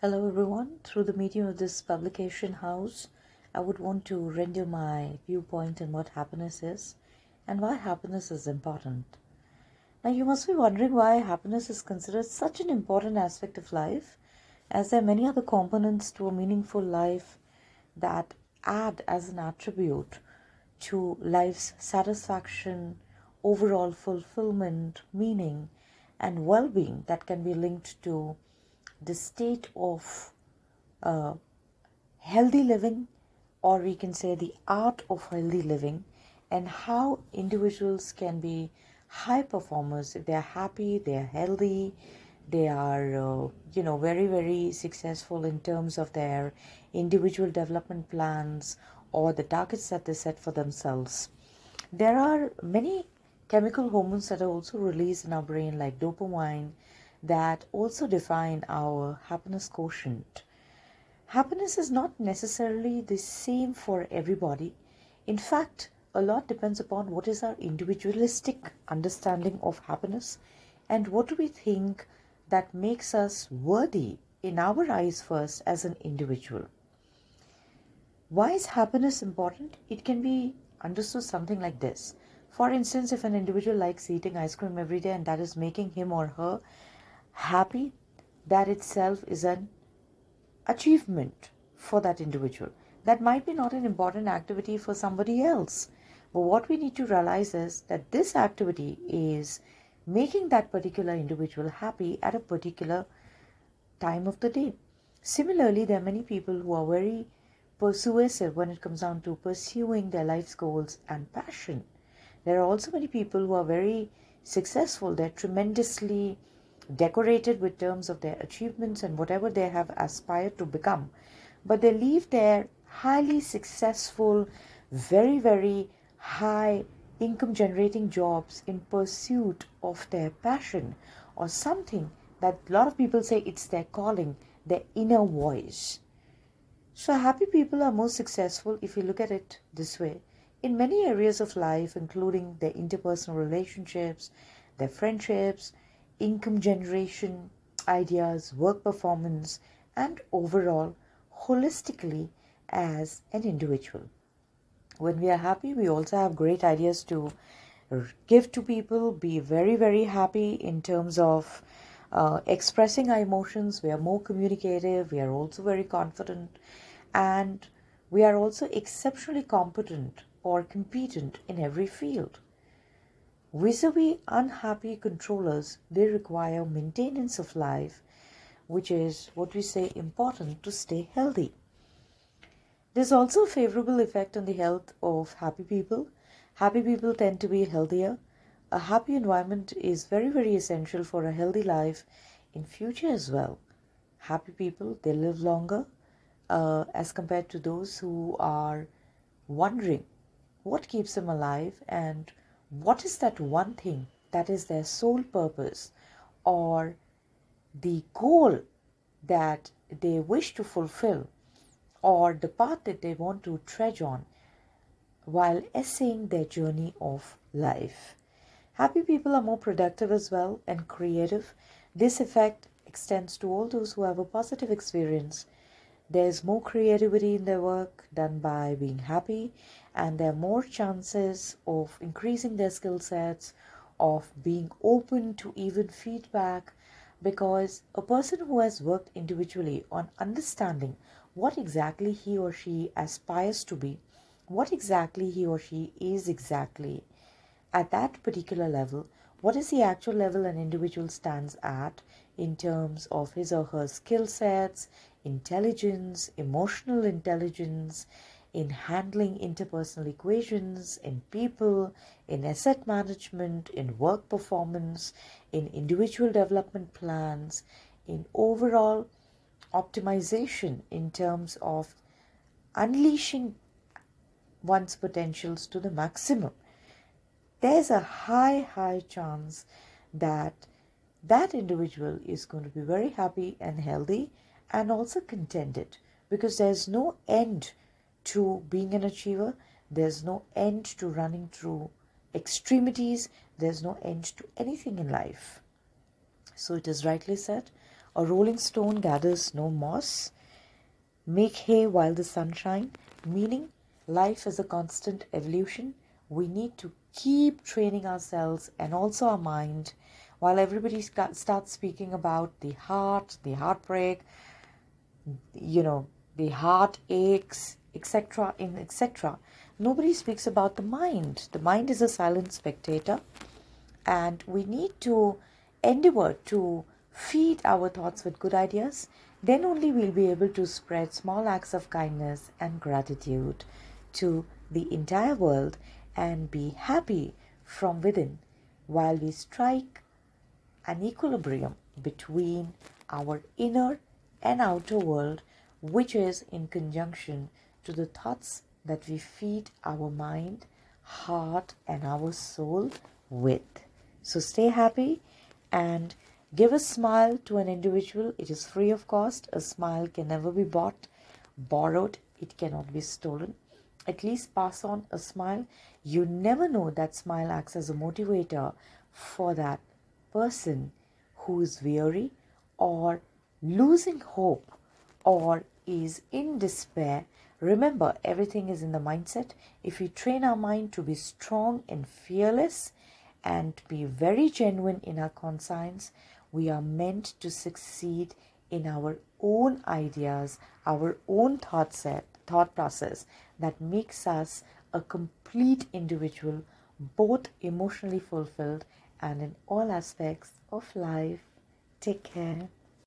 Hello, everyone. Through the medium of this publication house, I would want to render my viewpoint on what happiness is and why happiness is important. Now, you must be wondering why happiness is considered such an important aspect of life, as there are many other components to a meaningful life that add as an attribute to life's satisfaction, overall fulfillment, meaning, and well being that can be linked to the state of uh, healthy living, or we can say the art of healthy living, and how individuals can be high performers if they are happy, they are healthy, they are, uh, you know, very, very successful in terms of their individual development plans or the targets that they set for themselves. There are many chemical hormones that are also released in our brain, like dopamine, that also define our happiness quotient. Happiness is not necessarily the same for everybody. In fact, a lot depends upon what is our individualistic understanding of happiness and what do we think that makes us worthy in our eyes first as an individual. Why is happiness important? It can be understood something like this. For instance, if an individual likes eating ice cream every day and that is making him or her happy, that itself is an achievement for that individual. That might be not an important activity for somebody else. But what we need to realize is that this activity is making that particular individual happy at a particular time of the day. Similarly, there are many people who are very persuasive when it comes down to pursuing their life's goals and passion. There are also many people who are very successful, they're tremendously decorated with terms of their achievements and whatever they have aspired to become. But they leave their highly successful, very, very high income generating jobs in pursuit of their passion or something that a lot of people say it's their calling, their inner voice. So, happy people are most successful if you look at it this way in many areas of life, including their interpersonal relationships, their friendships, income generation ideas, work performance, and overall holistically as an individual. When we are happy, we also have great ideas to give to people, be very, very happy in terms of uh, expressing our emotions. We are more communicative, we are also very confident, and we are also exceptionally competent or competent in every field. Vis-a-vis unhappy controllers, they require maintenance of life, which is what we say important to stay healthy. There's also a favorable effect on the health of happy people. Happy people tend to be healthier. A happy environment is very, very essential for a healthy life in future as well. Happy people, they live longer uh, as compared to those who are wondering what keeps them alive and what is that one thing that is their sole purpose or the goal that they wish to fulfill or the path that they want to trudge on while essaying their journey of life. Happy people are more productive as well and creative. This effect extends to all those who have a positive experience there's more creativity in their work done by being happy, and there are more chances of increasing their skill sets, of being open to even feedback. Because a person who has worked individually on understanding what exactly he or she aspires to be, what exactly he or she is exactly at that particular level, what is the actual level an individual stands at in terms of his or her skill sets, intelligence, emotional intelligence, in handling interpersonal equations, in people, in asset management, in work performance, in individual development plans, in overall optimization in terms of unleashing one's potentials to the maximum there's a high, high chance that that individual is going to be very happy and healthy and also contented because there's no end to being an achiever, there's no end to running through extremities, there's no end to anything in life. So it is rightly said A rolling stone gathers no moss. Make hay while the sun shines, meaning life is a constant evolution. We need to keep training ourselves and also our mind while everybody starts speaking about the heart, the heartbreak, you know, the heart aches, etc., etc. Nobody speaks about the mind. The mind is a silent spectator, and we need to endeavor to feed our thoughts with good ideas. Then only we'll be able to spread small acts of kindness and gratitude to the entire world and be happy from within while we strike an equilibrium between our inner and outer world, which is in conjunction to the thoughts that we feed our mind, heart, and our soul with. So stay happy and give a smile to an individual. It is free of cost. A smile can never be bought, borrowed, it cannot be stolen. At least pass on a smile. You never know that smile acts as a motivator for that person who is weary or losing hope or is in despair, remember everything is in the mindset. If we train our mind to be strong and fearless and be very genuine in our conscience, we are meant to succeed in our own ideas, our own thought set, thought process that makes us a complete individual, both emotionally fulfilled and in all aspects of life. Take care.